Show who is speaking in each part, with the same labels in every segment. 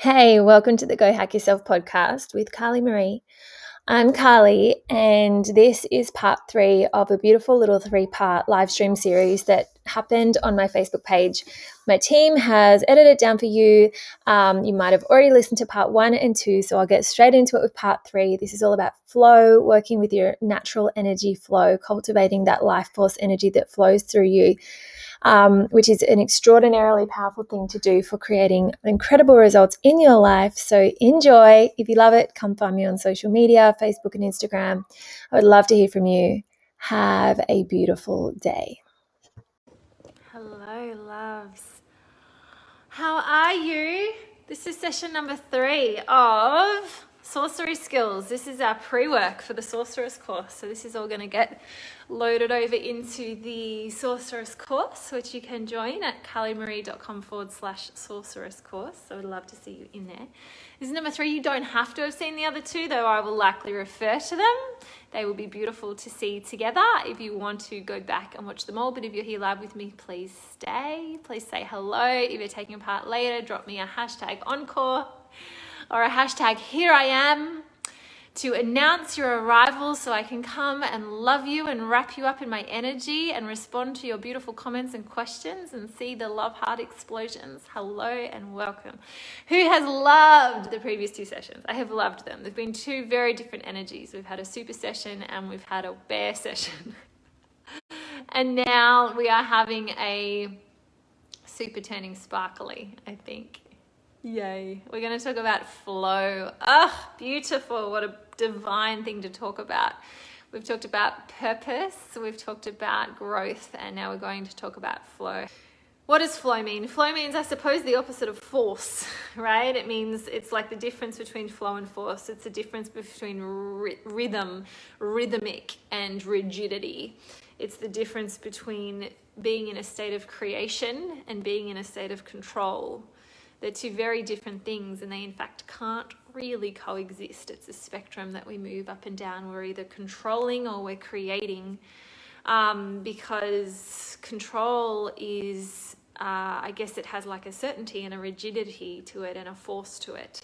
Speaker 1: Hey, welcome to the Go Hack Yourself podcast with Carly Marie. I'm Carly, and this is part three of a beautiful little three part live stream series that happened on my Facebook page. My team has edited it down for you. Um, you might have already listened to part one and two, so I'll get straight into it with part three. This is all about flow, working with your natural energy flow, cultivating that life force energy that flows through you um, which is an extraordinarily powerful thing to do for creating incredible results in your life. So enjoy. If you love it, come find me on social media Facebook and Instagram. I would love to hear from you. Have a beautiful day.
Speaker 2: Hello, loves. How are you? This is session number three of Sorcery Skills. This is our pre work for the Sorceress course. So, this is all going to get loaded over into the Sorceress course, which you can join at carlymarie.com forward slash sorceress course. So, I would love to see you in there. This is number three. You don't have to have seen the other two, though I will likely refer to them. They will be beautiful to see together if you want to go back and watch them all. But if you're here live with me, please stay. Please say hello. If you're taking part later, drop me a hashtag encore or a hashtag here I am to announce your arrival so I can come and love you and wrap you up in my energy and respond to your beautiful comments and questions and see the love heart explosions. Hello and welcome. Who has loved the previous two sessions? I have loved them. There've been two very different energies. We've had a super session and we've had a bear session. and now we are having a super turning sparkly, I think. Yay. We're going to talk about flow. Ah, beautiful. What a divine thing to talk about. We've talked about purpose, we've talked about growth, and now we're going to talk about flow. What does flow mean? Flow means, I suppose, the opposite of force, right? It means it's like the difference between flow and force. It's the difference between rhythm, rhythmic, and rigidity. It's the difference between being in a state of creation and being in a state of control. They're two very different things, and they in fact can't really coexist. It's a spectrum that we move up and down. We're either controlling or we're creating, um, because control is, uh, I guess, it has like a certainty and a rigidity to it and a force to it.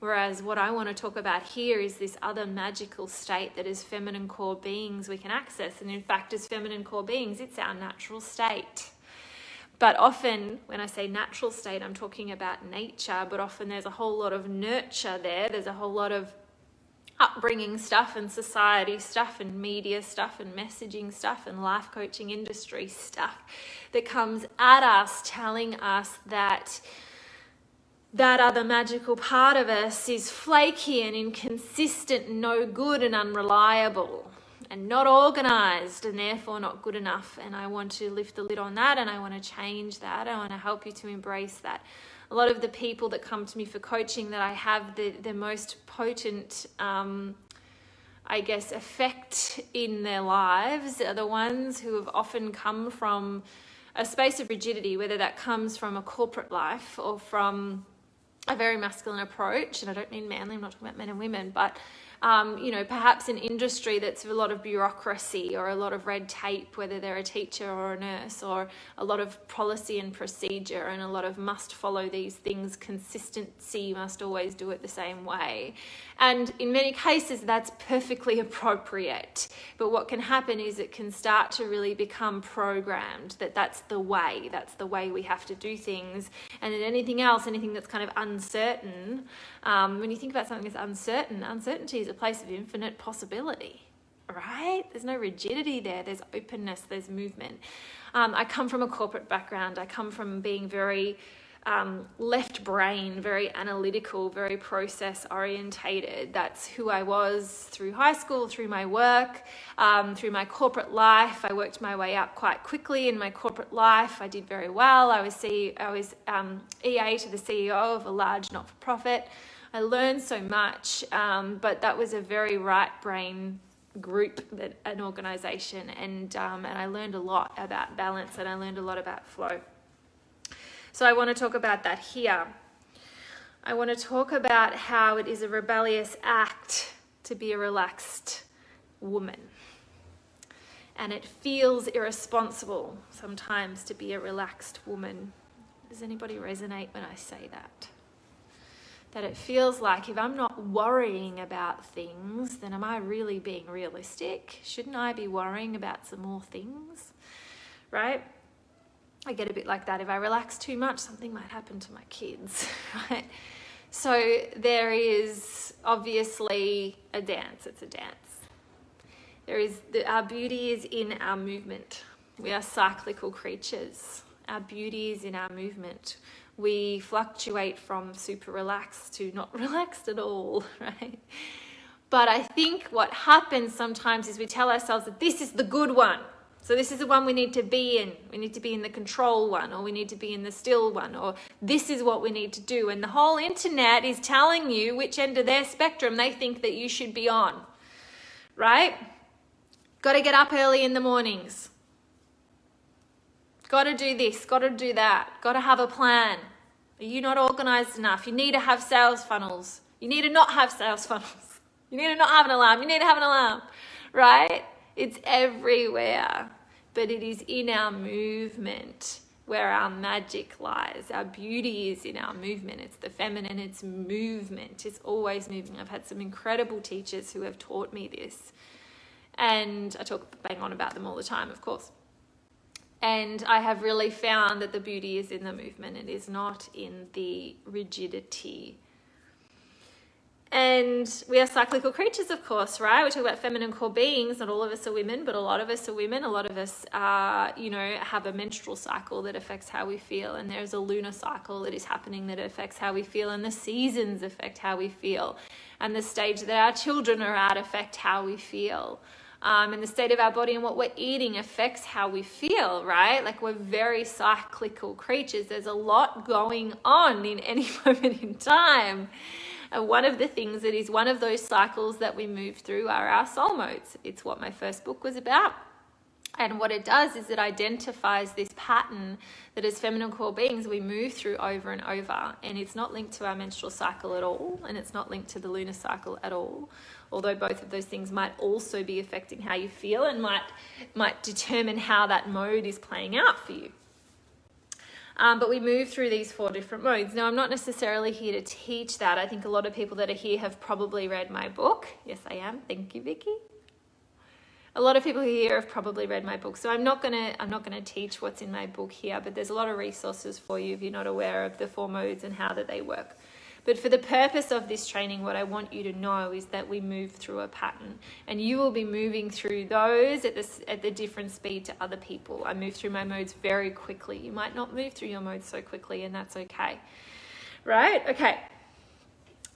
Speaker 2: Whereas what I want to talk about here is this other magical state that as feminine core beings we can access. And in fact, as feminine core beings, it's our natural state. But often, when I say natural state, I'm talking about nature, but often there's a whole lot of nurture there. There's a whole lot of upbringing stuff and society stuff and media stuff and messaging stuff and life coaching industry stuff that comes at us telling us that that other magical part of us is flaky and inconsistent, no good and unreliable and not organized and therefore not good enough. And I want to lift the lid on that and I want to change that. I want to help you to embrace that. A lot of the people that come to me for coaching that I have the, the most potent, um, I guess, effect in their lives are the ones who have often come from a space of rigidity, whether that comes from a corporate life or from a very masculine approach. And I don't mean manly, I'm not talking about men and women, but um, you know, perhaps an industry that's a lot of bureaucracy or a lot of red tape, whether they're a teacher or a nurse, or a lot of policy and procedure and a lot of must follow these things, consistency, must always do it the same way. And in many cases, that's perfectly appropriate. But what can happen is it can start to really become programmed that that's the way, that's the way we have to do things. And in anything else, anything that's kind of uncertain, um, when you think about something that's uncertain, uncertainty is a place of infinite possibility right? There's no rigidity there, there's openness, there's movement. Um, I come from a corporate background, I come from being very um, left brain, very analytical, very process orientated. That's who I was through high school, through my work, um, through my corporate life. I worked my way up quite quickly in my corporate life. I did very well. I was, I was um, EA to the CEO of a large not for profit. I learned so much, um, but that was a very right brain group that an organization and um, and I learned a lot about balance and I learned a lot about flow. So I want to talk about that here. I want to talk about how it is a rebellious act to be a relaxed woman. And it feels irresponsible sometimes to be a relaxed woman. Does anybody resonate when I say that? That it feels like if I'm not worrying about things, then am I really being realistic? Shouldn't I be worrying about some more things? Right? I get a bit like that. If I relax too much, something might happen to my kids, right? So there is obviously a dance, it's a dance. There is the, our beauty is in our movement. We are cyclical creatures. Our beauty is in our movement. We fluctuate from super relaxed to not relaxed at all, right? But I think what happens sometimes is we tell ourselves that this is the good one. So this is the one we need to be in. We need to be in the control one, or we need to be in the still one, or this is what we need to do. And the whole internet is telling you which end of their spectrum they think that you should be on. Right? Got to get up early in the mornings. Got to do this, got to do that, got to have a plan. Are you not organized enough? You need to have sales funnels. You need to not have sales funnels. You need to not have an alarm. You need to have an alarm, right? It's everywhere, but it is in our movement where our magic lies. Our beauty is in our movement. It's the feminine, it's movement. It's always moving. I've had some incredible teachers who have taught me this. And I talk bang on about them all the time, of course. And I have really found that the beauty is in the movement, it is not in the rigidity and we are cyclical creatures, of course, right? We talk about feminine core beings. Not all of us are women, but a lot of us are women. A lot of us, you know, have a menstrual cycle that affects how we feel, and there's a lunar cycle that is happening that affects how we feel, and the seasons affect how we feel, and the stage that our children are at affect how we feel. Um, and the state of our body and what we're eating affects how we feel, right? Like we're very cyclical creatures. There's a lot going on in any moment in time. And one of the things that is one of those cycles that we move through are our soul modes. It's what my first book was about. And what it does is it identifies this pattern that as feminine core beings we move through over and over. And it's not linked to our menstrual cycle at all, and it's not linked to the lunar cycle at all. Although both of those things might also be affecting how you feel and might might determine how that mode is playing out for you. Um, but we move through these four different modes. Now, I'm not necessarily here to teach that. I think a lot of people that are here have probably read my book. Yes, I am. Thank you, Vicky. A lot of people here have probably read my book, so I'm not gonna I'm not gonna teach what's in my book here. But there's a lot of resources for you if you're not aware of the four modes and how that they work. But for the purpose of this training, what I want you to know is that we move through a pattern and you will be moving through those at, this, at the different speed to other people. I move through my modes very quickly. You might not move through your modes so quickly and that's okay. Right? Okay.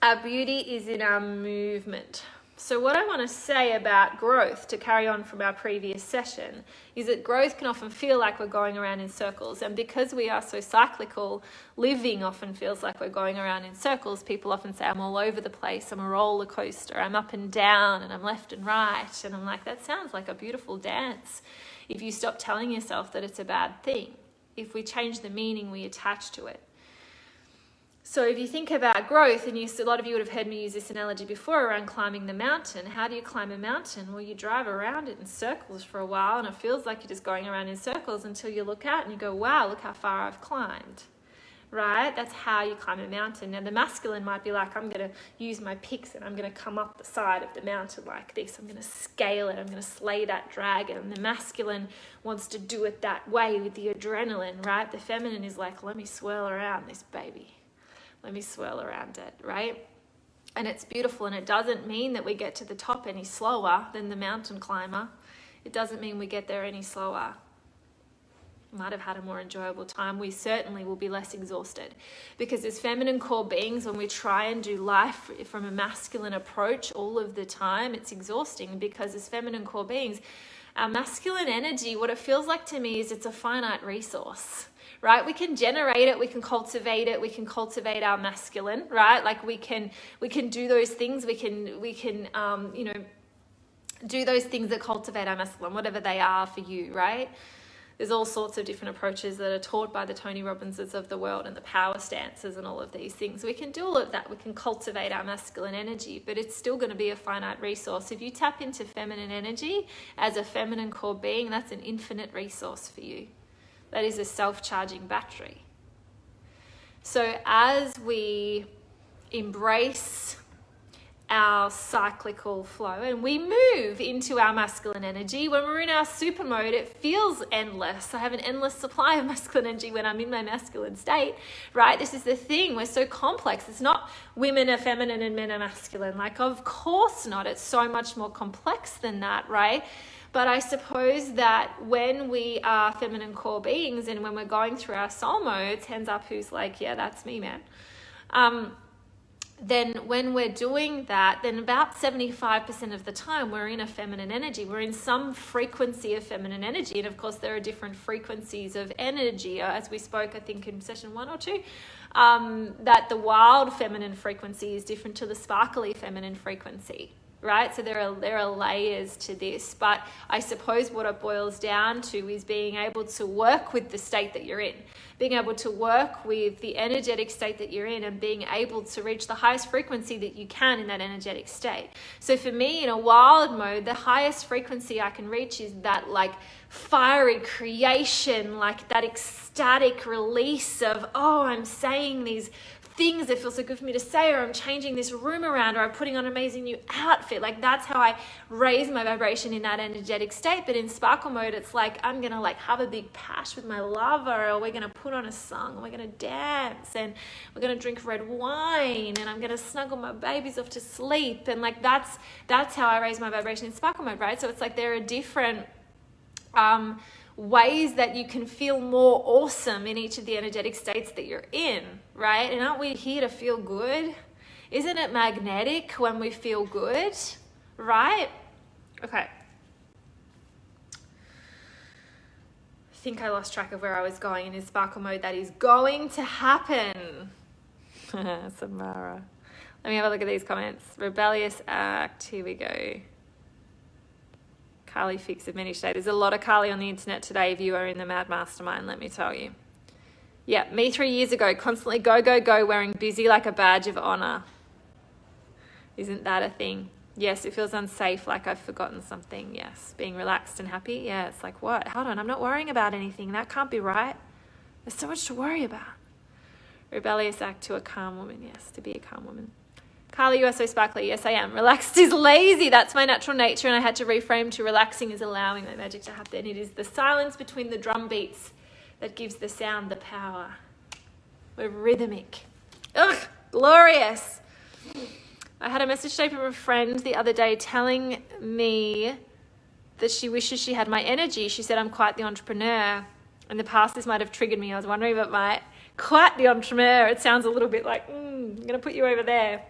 Speaker 2: Our beauty is in our movement. So, what I want to say about growth to carry on from our previous session is that growth can often feel like we're going around in circles. And because we are so cyclical, living often feels like we're going around in circles. People often say, I'm all over the place, I'm a roller coaster, I'm up and down, and I'm left and right. And I'm like, that sounds like a beautiful dance if you stop telling yourself that it's a bad thing. If we change the meaning we attach to it. So if you think about growth, and you, a lot of you would have heard me use this analogy before around climbing the mountain. How do you climb a mountain? Well, you drive around it in circles for a while, and it feels like you're just going around in circles until you look out and you go, wow, look how far I've climbed. Right? That's how you climb a mountain. Now, the masculine might be like, I'm going to use my picks and I'm going to come up the side of the mountain like this. I'm going to scale it. I'm going to slay that dragon. The masculine wants to do it that way with the adrenaline, right? The feminine is like, let me swirl around this baby let me swirl around it, right? And it's beautiful, and it doesn't mean that we get to the top any slower than the mountain climber. It doesn't mean we get there any slower. Might have had a more enjoyable time. We certainly will be less exhausted. Because as feminine core beings, when we try and do life from a masculine approach all of the time, it's exhausting because as feminine core beings, our masculine energy, what it feels like to me is it's a finite resource right we can generate it we can cultivate it we can cultivate our masculine right like we can we can do those things we can we can um, you know do those things that cultivate our masculine whatever they are for you right there's all sorts of different approaches that are taught by the Tony Robbinses of the world and the power stances and all of these things. We can do all of that. We can cultivate our masculine energy, but it's still going to be a finite resource. If you tap into feminine energy as a feminine core being, that's an infinite resource for you that is a self charging battery. So as we embrace our cyclical flow and we move into our masculine energy. When we're in our super mode, it feels endless. I have an endless supply of masculine energy when I'm in my masculine state, right? This is the thing. We're so complex. It's not women are feminine and men are masculine. Like, of course not. It's so much more complex than that, right? But I suppose that when we are feminine core beings and when we're going through our soul modes, hands up who's like, yeah, that's me, man. Um, then when we're doing that, then about 75% of the time we're in a feminine energy. We're in some frequency of feminine energy. And of course, there are different frequencies of energy, uh, as we spoke, I think, in session one or two, um, that the wild feminine frequency is different to the sparkly feminine frequency right? So there are there are layers to this, but I suppose what it boils down to is being able to work with the state that you're in, being able to work with the energetic state that you're in, and being able to reach the highest frequency that you can in that energetic state. So for me, in a wild mode, the highest frequency I can reach is that like fiery creation, like that ecstatic release of oh, I'm saying these things that feel so good for me to say, or I'm changing this room around, or I'm putting on an amazing new outfit. Like that's how I raise my vibration in that energetic state. But in sparkle mode, it's like I'm gonna like have a big pash with my lover, or we're gonna put on a song, and we're gonna dance, and we're gonna drink red wine, and I'm gonna snuggle my babies off to sleep, and like that's that's how I raise my vibration in sparkle mode, right? So it's like there are different. Um, ways that you can feel more awesome in each of the energetic states that you're in, right? And aren't we here to feel good? Isn't it magnetic when we feel good, right? Okay. I think I lost track of where I was going in his sparkle mode. That is going to happen. Samara. Let me have a look at these comments. Rebellious act. Here we go. Carly Fix of Many There's a lot of Carly on the internet today if you are in the Mad Mastermind, let me tell you. Yeah, me three years ago, constantly go, go, go, wearing busy like a badge of honor. Isn't that a thing? Yes, it feels unsafe, like I've forgotten something. Yes, being relaxed and happy. Yeah, it's like, what? Hold on, I'm not worrying about anything. That can't be right. There's so much to worry about. Rebellious act to a calm woman. Yes, to be a calm woman. Carly, you are so sparkly. Yes, I am. Relaxed is lazy. That's my natural nature, and I had to reframe to relaxing is allowing my magic to happen. It is the silence between the drum beats that gives the sound the power. We're rhythmic. Ugh, glorious. I had a message today from a friend the other day telling me that she wishes she had my energy. She said, I'm quite the entrepreneur. In the past, this might have triggered me. I was wondering if it might. Quite the entrepreneur. It sounds a little bit like, mm, I'm going to put you over there.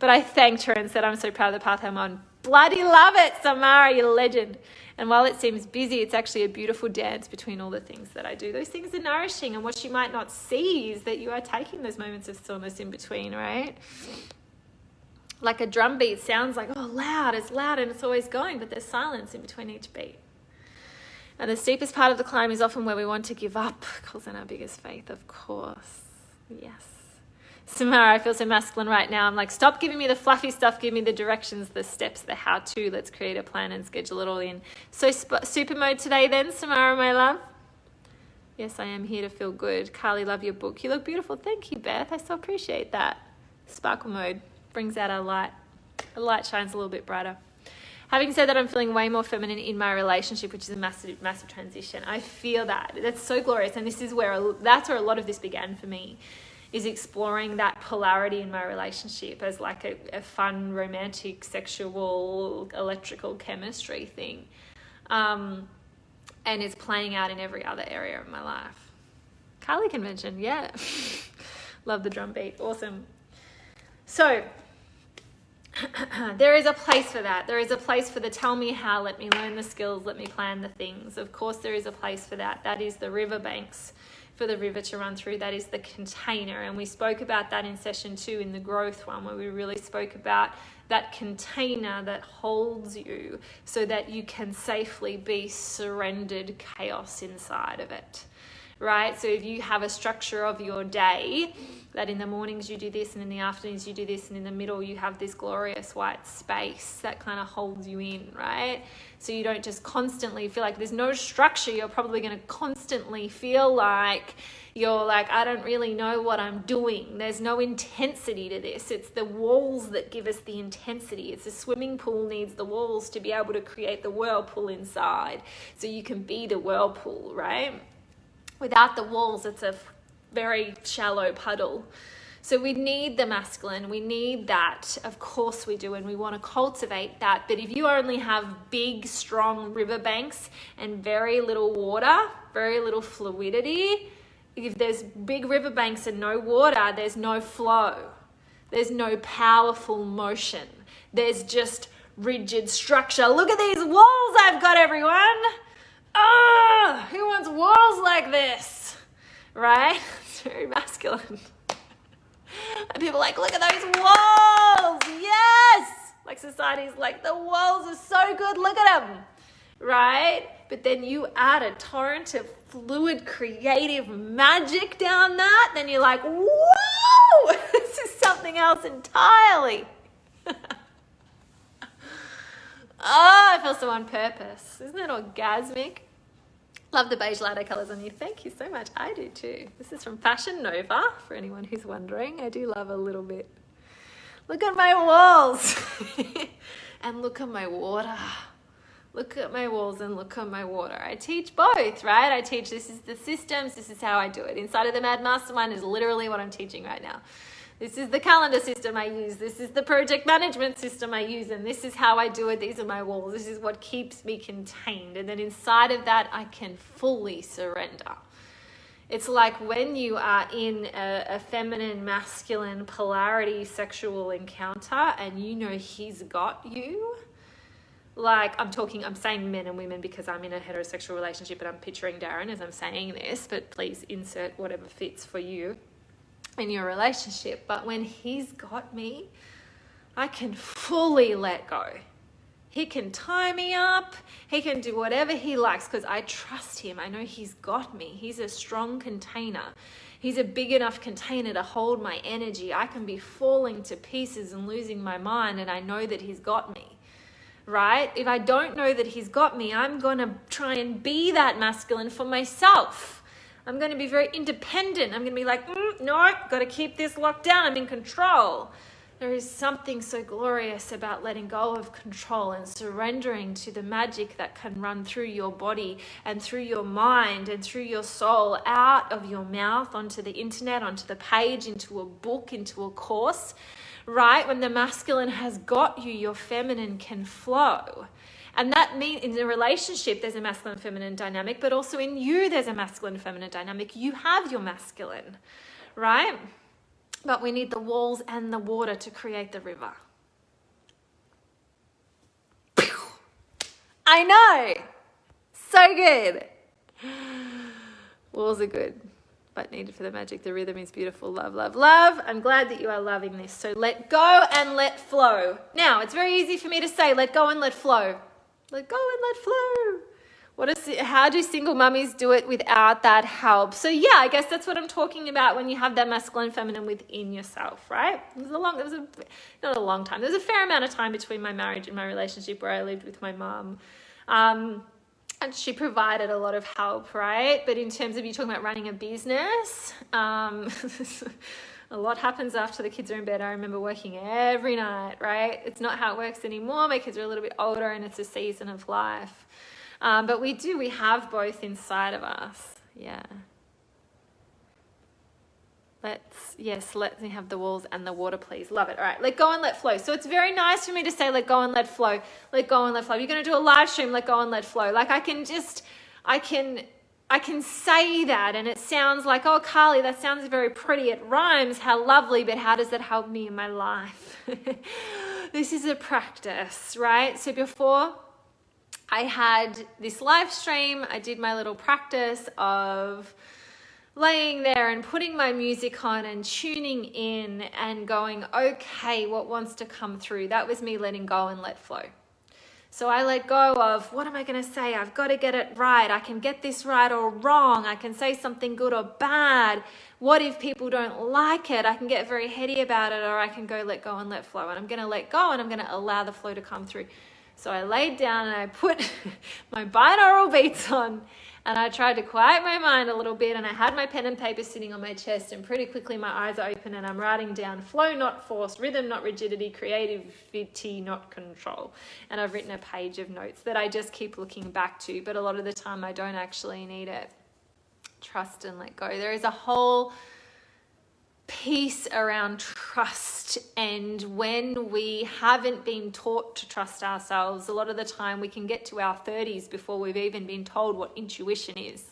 Speaker 2: But I thanked her and said, I'm so proud of the path I'm on. Bloody love it, Samara, you're a legend. And while it seems busy, it's actually a beautiful dance between all the things that I do. Those things are nourishing, and what you might not see is that you are taking those moments of stillness in between, right? Like a drum beat sounds like, oh, loud, it's loud and it's always going, but there's silence in between each beat. And the steepest part of the climb is often where we want to give up, calls in our biggest faith, of course. Yes. Samara, I feel so masculine right now. I'm like, stop giving me the fluffy stuff. Give me the directions, the steps, the how to. Let's create a plan and schedule it all in. So, sp- super mode today, then, Samara, my love. Yes, I am here to feel good. Carly, love your book. You look beautiful. Thank you, Beth. I so appreciate that. Sparkle mode brings out our light. The light shines a little bit brighter. Having said that, I'm feeling way more feminine in my relationship, which is a massive, massive transition. I feel that. That's so glorious. And this is where, that's where a lot of this began for me is exploring that polarity in my relationship as like a, a fun, romantic, sexual, electrical chemistry thing. Um, and it's playing out in every other area of my life. Carly convention, yeah. Love the drum beat. Awesome. So, there is a place for that. There is a place for the tell me how, let me learn the skills, let me plan the things. Of course, there is a place for that. That is the riverbanks for the river to run through. That is the container. And we spoke about that in session two in the growth one, where we really spoke about that container that holds you so that you can safely be surrendered chaos inside of it right? So if you have a structure of your day, that in the mornings you do this and in the afternoons you do this and in the middle you have this glorious white space that kind of holds you in right? So you don't just constantly feel like there's no structure. You're probably going to constantly feel like you're like i don't really know what i'm doing. There's no intensity to this. It's the walls that give us the intensity. It's a swimming pool needs the walls to be able to create the whirlpool inside so you can be the whirlpool right without the walls it's a very shallow puddle. So we need the masculine, we need that. Of course we do, and we want to cultivate that. But if you only have big, strong riverbanks and very little water, very little fluidity, if there's big riverbanks and no water, there's no flow. There's no powerful motion. There's just rigid structure. Look at these walls I've got, everyone. Ah, oh, who wants walls like this? Right? It's very masculine. and people like, look at those walls. Yes. Like society's like, the walls are so good. Look at them. Right? But then you add a torrent of fluid, creative magic down that, then you're like, whoa, this is something else entirely. oh, I feel so on purpose. Isn't it orgasmic? Love the beige lighter colours on you. Thank you so much. I do too. This is from Fashion Nova, for anyone who's wondering. I do love a little bit. Look at my walls. and look at my water. Look at my walls and look at my water. I teach both, right? I teach this is the systems, this is how I do it. Inside of the Mad Mastermind is literally what I'm teaching right now. This is the calendar system I use. This is the project management system I use. And this is how I do it. These are my walls. This is what keeps me contained. And then inside of that, I can fully surrender. It's like when you are in a, a, feminine, masculine polarity sexual encounter and you know he's got you. Like, I'm talking, I'm saying men and women because I'm in a heterosexual relationship and I'm picturing Darren as I'm saying this, but please insert whatever fits for you in your relationship. But when He's got me, I can fully let go. He can tie me up. He can do whatever he likes because I trust him. I know he's got me. He's a strong container. He's a big enough container to hold my energy. I can be falling to pieces and losing my mind, and I know that he's got me. Right? If I don't know that he's got me, I'm going to try and be that masculine for myself. I'm going to be very independent. I'm going to be like, mm, no, got to keep this locked down. I'm in control. There is something so glorious about letting go of control and surrendering to the magic that can run through your body and through your mind and through your soul, out of your mouth, onto the internet, onto the page, into a book, into a course. Right? When the masculine has got you, your feminine can flow. And that means in a relationship, there's a masculine feminine dynamic, but also in you, there's a masculine feminine dynamic. You have your masculine, right? But we need the walls and the water to create the river. I know. So good. Walls are good, but needed for the magic. The rhythm is beautiful. Love, love, love. I'm glad that you are loving this. So let go and let flow. Now, it's very easy for me to say, let go and let flow. Let go and let flow. What is how do single mummies do it without that help? So yeah, I guess that's what I'm talking about when you have that masculine feminine within yourself, right? It was a long, it was a not a long time. There was a fair amount of time between my marriage and my relationship where I lived with my mom. Um, and she provided a lot of help, right? But in terms of you talking about running a business, um, a lot happens after the kids are in bed. I remember working every night, right? It's not how it works anymore. My kids are a little bit older and it's a season of life. Um, but we do, we have both inside of us. Yeah. Let's, yes, let me have the walls and the water, please. Love it. All right, let go and let flow. So it's very nice for me to say, let go and let flow. Let go and let flow. You're going to do a live stream, let go and let flow. Like I can just, I can I can say that and it sounds like, oh, Carly, that sounds very pretty. It rhymes. How lovely, but how does that help me in my life? this is a practice, right? So before I had this live stream, I did my little practice of laying there and putting my music on and tuning in and going, okay, what wants to come through? That was me letting go and let flow. So I let go of what am I going to say? I've got to get it right. I can get this right or wrong. I can say something good or bad. What if people don't like it? I can get very heady about it or I can go let go and let flow. And I'm going to let go and I'm going to allow the flow to come through. So I laid down and I put my binaural beats on and I tried to quiet my mind a little bit and I had my pen and paper sitting on my chest and pretty quickly my eyes are open and I'm writing down flow not force, rhythm not rigidity, creativity not control. And I've written a page of notes that I just keep looking back to, but a lot of the time I don't actually need it. Trust and let go. There is a whole piece around trust. And when we haven't been taught to trust ourselves, a lot of the time we can get to our 30s before we've even been told what intuition is.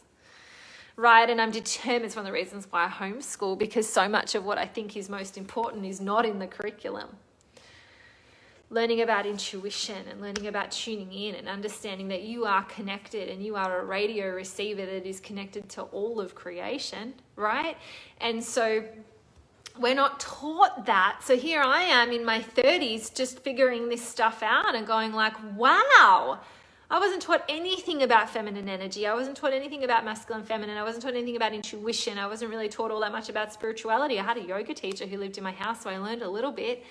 Speaker 2: Right, and I'm determined it's one of the reasons why I homeschool because so much of what I think is most important is not in the curriculum. Learning about intuition and learning about tuning in and understanding that you are connected and you are a radio receiver that is connected to all of creation, right? And so we're not taught that. So here I am in my 30s just figuring this stuff out and going like, wow, I wasn't taught anything about feminine energy. I wasn't taught anything about masculine feminine. I wasn't taught anything about intuition. I wasn't really taught all that much about spirituality. I had a yoga teacher who lived in my house, so I learned a little bit.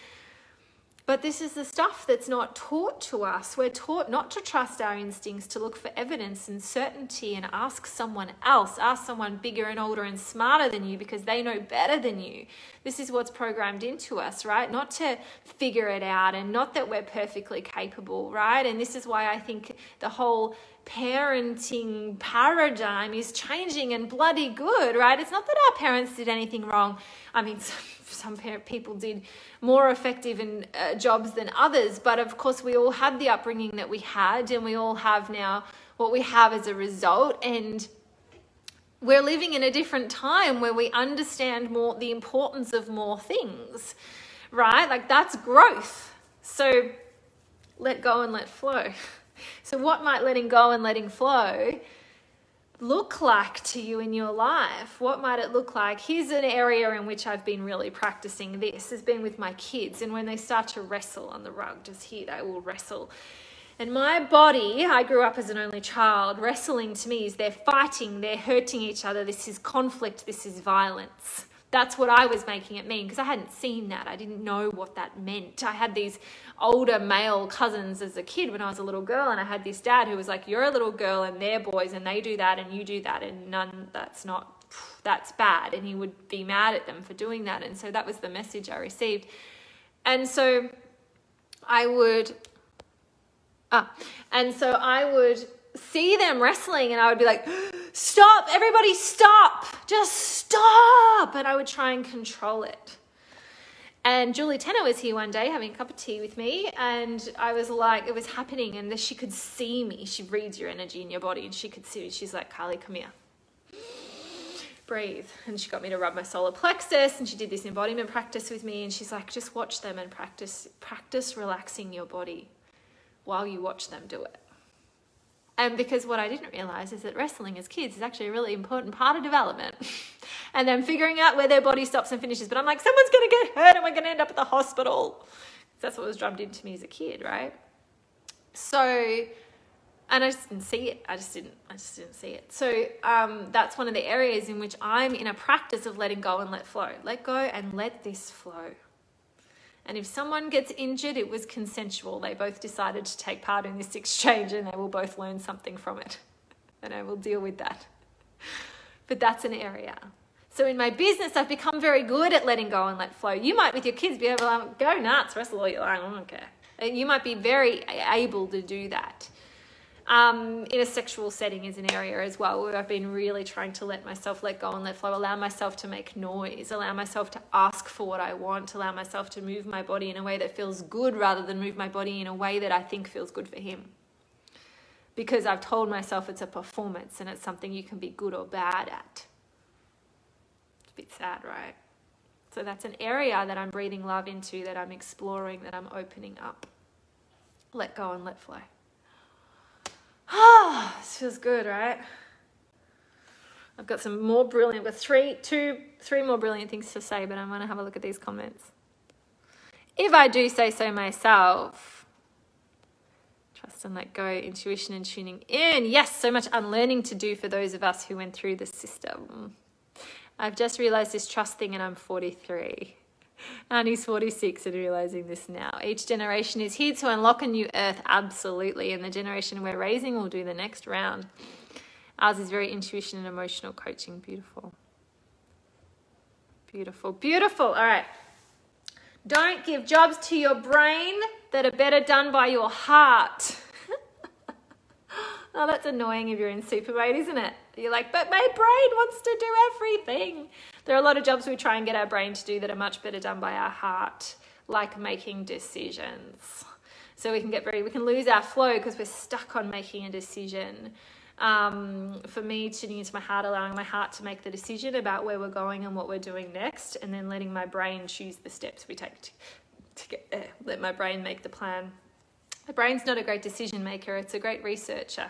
Speaker 2: But this is the stuff that's not taught to us. We're taught not to trust our instincts, to look for evidence and certainty and ask someone else, ask someone bigger and older and smarter than you because they know better than you. This is what's programmed into us, right? Not to figure it out and not that we're perfectly capable, right? And this is why I think the whole parenting paradigm is changing and bloody good, right? It's not that our parents did anything wrong. I mean, some people did more effective in uh, jobs than others, but of course we all had the upbringing that we had, and we all have now what we have as a result, and we're living in a different time where we understand more the importance of more things, right? Like that's growth. So let go and let flow. So what might letting go and letting flow look like to you in your life? What might it look like? Here's an area in which I've been really practicing this has been with my kids. And when they start to wrestle on the rug, just here, they will wrestle. And my body, I grew up as an only child. Wrestling to me is they're fighting, they're hurting each other. This is conflict, this is violence. That's what I was making it mean because I hadn't seen that. I didn't know what that meant. I had these older male cousins as a kid when I was a little girl, and I had this dad who was like, You're a little girl, and they're boys, and they do that, and you do that, and none, that's not, that's bad. And he would be mad at them for doing that. And so that was the message I received. And so I would, ah, and so I would see them wrestling and I would be like, stop, everybody stop, just stop. And I would try and control it. And Julie Tenner was here one day having a cup of tea with me, and I was like, it was happening, and she could see me. She reads your energy in your body, and she could see me. She's like, Carly, come here. Breathe. And she got me to rub my solar plexus, and she did this embodiment practice with me, and she's like, just watch them and practice, practice relaxing your body while you watch them do it. And because what I didn't realize is that wrestling as kids is actually a really important part of development. and then figuring out where their body stops and finishes. But I'm like, someone's going to get hurt and we're going to end up at the hospital. That's what was drummed into me as a kid, right? So, and I just didn't see it. I just didn't, I just didn't see it. So um, that's one of the areas in which I'm in a practice of letting go and let flow. Let go and let this flow. And if someone gets injured, it was consensual. They both decided to take part in this exchange and they will both learn something from it. And I will deal with that. But that's an area. So in my business, I've become very good at letting go and let flow. You might, with your kids, be able to go nuts, wrestle all you like, I don't care. You might be very able to do that um, in a sexual setting is an area as well where I've been really trying to let myself let go and let flow, allow myself to make noise, allow myself to ask for what I want, allow myself to move my body in a way that feels good rather than move my body in a way that I think feels good for him. Because I've told myself it's a performance and it's something you can be good or bad at. It's a bit sad, right? So that's an area that I'm breathing love into, that I'm exploring, that I'm opening up. Let go and let flow. Ah, this feels good, right? I've got some more brilliant, I've got three, two, three more brilliant things to say, but I'm going to have a look at these comments. If I do say so myself, Trust and let go, intuition and tuning in. Yes, so much unlearning to do for those of us who went through the system. I've just realized this trust thing and I'm 43. And he's 46 and realizing this now. Each generation is here to unlock a new earth, absolutely. And the generation we're raising will do the next round. Ours is very intuition and emotional coaching. Beautiful. Beautiful, beautiful. All right. Don't give jobs to your brain that are better done by your heart. Oh, that's annoying if you're in super mode, isn't it? You're like, but my brain wants to do everything. There are a lot of jobs we try and get our brain to do that are much better done by our heart, like making decisions. So we can get very, we can lose our flow because we're stuck on making a decision. Um, for me, tuning into my heart, allowing my heart to make the decision about where we're going and what we're doing next, and then letting my brain choose the steps we take to, to get there. Let my brain make the plan. The brain's not a great decision maker, it's a great researcher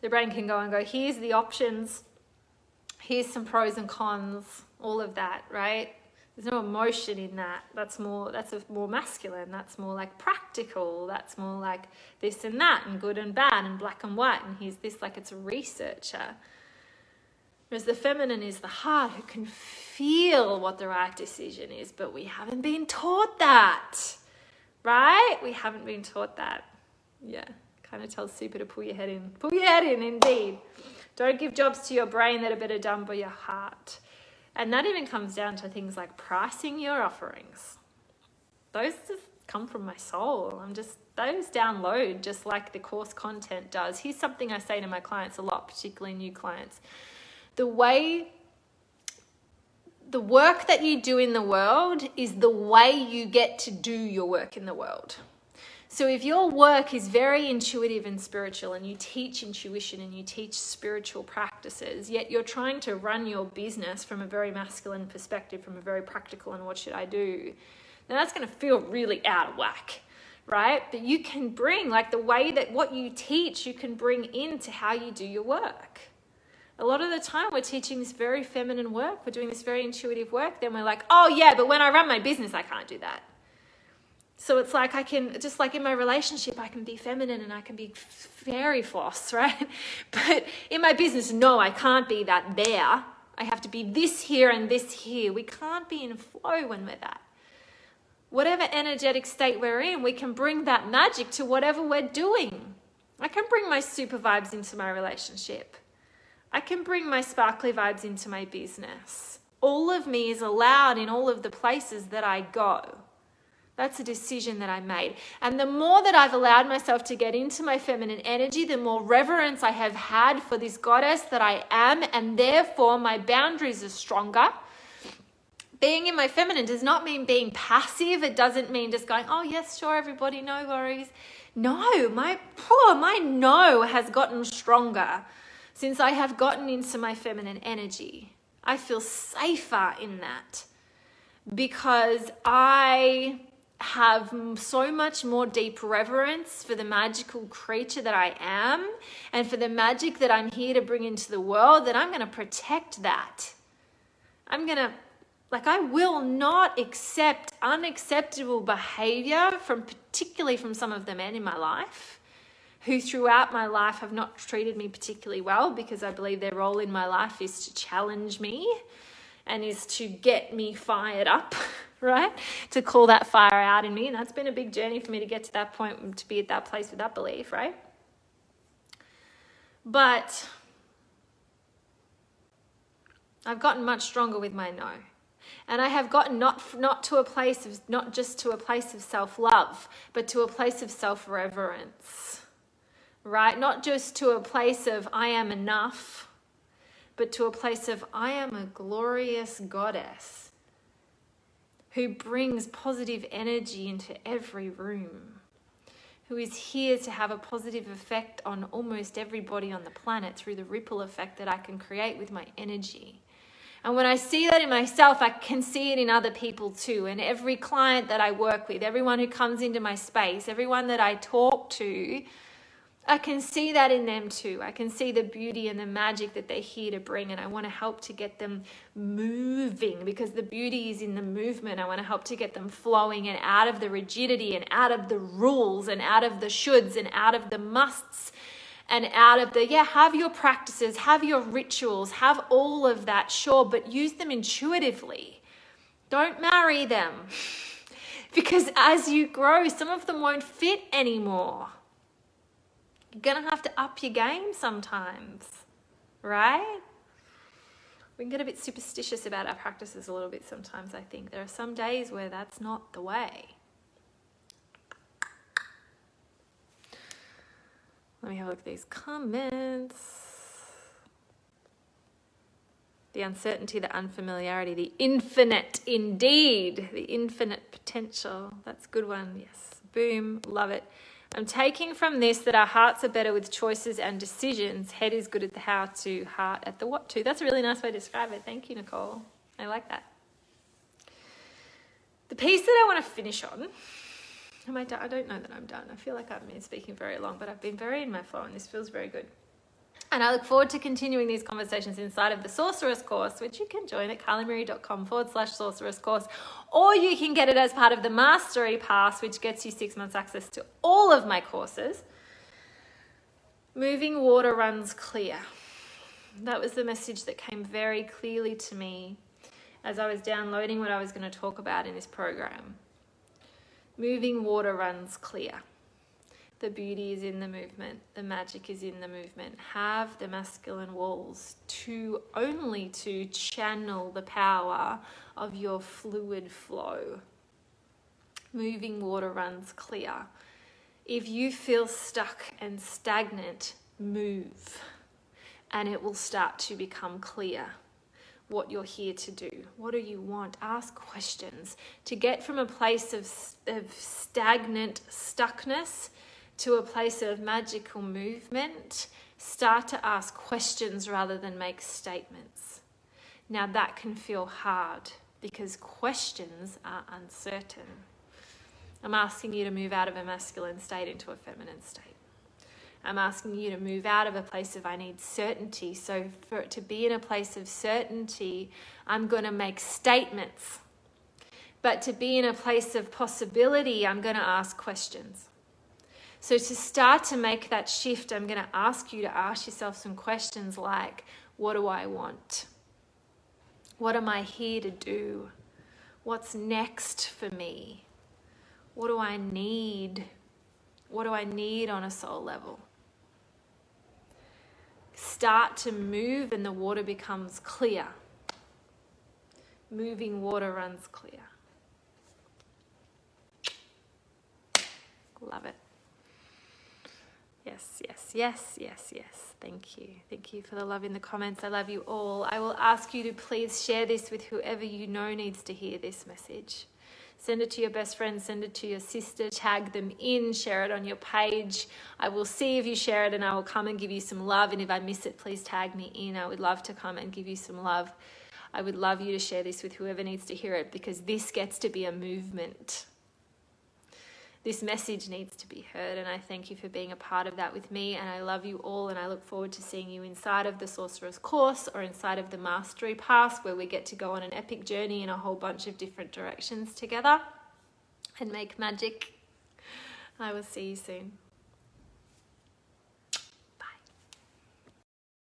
Speaker 2: the brain can go and go, here's the options, here's some pros and cons, all of that, right? There's no emotion in that. That's more that's a more masculine. That's more like practical. That's more like this and that and good and bad and black and white. And here's this like it's a researcher. Whereas the feminine is the heart who can feel what the right decision is, but we haven't been taught that. Right? We haven't been taught that. Yeah kind of tells super to pull your head in. Pull your head in, indeed. Don't give jobs to your brain that are better done by your heart. And that even comes down to things like pricing your offerings. Those just come from my soul. I'm just, those download just like the course content does. Here's something I say to my clients a lot, particularly new clients. The way the work that you do in the world is the way you get to do your work in the world. So if your work is very intuitive and spiritual and you teach intuition and you teach spiritual practices, yet you're trying to run your business from a very masculine perspective, from a very practical and what should I do, then that's going to feel really out of whack, right? But you can bring, like the way that what you teach, you can bring into how you do your work. A lot of the time, we're teaching this very feminine work, we're doing this very intuitive work, then we're like, oh yeah, but when I run my business, I can't do that so it's like I can, just like in my relationship, I can be feminine and I can be fairy floss, right? But in my business, no, I can't be that there. I have to be this here and this here. We can't be in flow when we're that. Whatever energetic state we're in, we can bring that magic to whatever we're doing. I can bring my super vibes into my relationship. I can bring my sparkly vibes into my business. All of me is allowed in all of the places that I go. That's a decision that I made. And the more that I've allowed myself to get into my feminine energy, the more reverence I have had for this goddess that I am, and therefore my boundaries are stronger. Being in my feminine does not mean being passive. It doesn't mean just going, oh, yes, sure, everybody, no worries. No, my poor, my no has gotten stronger since I have gotten into my feminine energy. I feel safer in that because I have so much more deep reverence for the magical creature that I am and for the magic that I'm here to bring into the world that I'm going to protect that. I'm going to like I will not accept unacceptable behavior from particularly from some of the men in my life who throughout my life have not treated me particularly well because I believe their role in my life is to challenge me and is to get me fired up right? To call that fire out in me. And that's been a big journey for me to get to that point, to be at that place with that belief, right? But I've gotten much stronger with my no. And I have gotten not, not to a place of, not just to a place of self love, but to a place of self reverence, right? Not just to a place of I am enough, but to a place of I am a glorious goddess who brings positive energy into every room, who is here to have a positive effect on almost everybody on the planet through the ripple effect that I can create with my energy. And when I see that in myself, I can see it in other people too. And every client that I work with, everyone who comes into my space, everyone that I talk to, I can see that in them too. I can see the beauty and the magic that they're here to bring, and I want to help to get them moving because the beauty is in the movement. I want to help to get them flowing and out of the rigidity and out of the rules and out of the shoulds and out of the musts and out of the, yeah, have your practices, have your rituals, have all of that, sure, but use them intuitively. Don't marry them because as you grow, some of them won't fit anymore. You're going to have to up your game sometimes, right? We can get a bit superstitious about our practices a little bit sometimes, I think. There are some days where that's not the way. Let me have a look at these comments. The uncertainty, the unfamiliarity, the infinite indeed, the infinite potential. That's a good one, yes. Boom, love it. I'm taking from this that our hearts are better with choices and decisions. Head is good at the how to, heart at the what to. That's a really nice way to describe it. Thank you, Nicole. I like that. The piece that I want to finish on, am I done? I don't know that I'm done. I feel like I've been speaking very long, but I've been very in my flow and this feels very good. And I look forward to continuing these conversations inside of the Sorceress course, which you can join at carlymarie.com forward slash sorceress course, or you can get it as part of the Mastery Pass, which gets you six months access to all of my courses. Moving water runs clear. That was the message that came very clearly to me as I was downloading what I was going to talk about in this program. Moving water runs clear. The beauty is in the movement, the magic is in the movement. Have the masculine walls to only to channel the power of your fluid flow. Moving water runs clear. If you feel stuck and stagnant, move and it will start to become clear what you're here to do. What do you want? Ask questions. To get from a place of, of stagnant stuckness to a place of magical movement, start to ask questions rather than make statements. Now, that can feel hard because questions are uncertain. I'm asking you to move out of a masculine state into a feminine state. I'm asking you to move out of a place of I need certainty. So, for it to be in a place of certainty, I'm going to make statements. But to be in a place of possibility, I'm going to ask questions. So, to start to make that shift, I'm going to ask you to ask yourself some questions like What do I want? What am I here to do? What's next for me? What do I need? What do I need on a soul level? Start to move, and the water becomes clear. Moving water runs clear. Love it. Yes, yes, yes, yes, yes. Thank you. Thank you for the love in the comments. I love you all. I will ask you to please share this with whoever you know needs to hear this message. Send it to your best friend, send it to your sister, tag them in, share it on your page. I will see if you share it and I will come and give you some love. And if I miss it, please tag me in. I would love to come and give you some love. I would love you to share this with whoever needs to hear it because this gets to be a movement this message needs to be heard. And I thank you for being a part of that with me. And I love you all. And I look forward to seeing you inside of the Sorceress course or inside of the Mastery Pass, where we get to go on an epic journey in a whole bunch of different directions together and make magic. I will see you soon.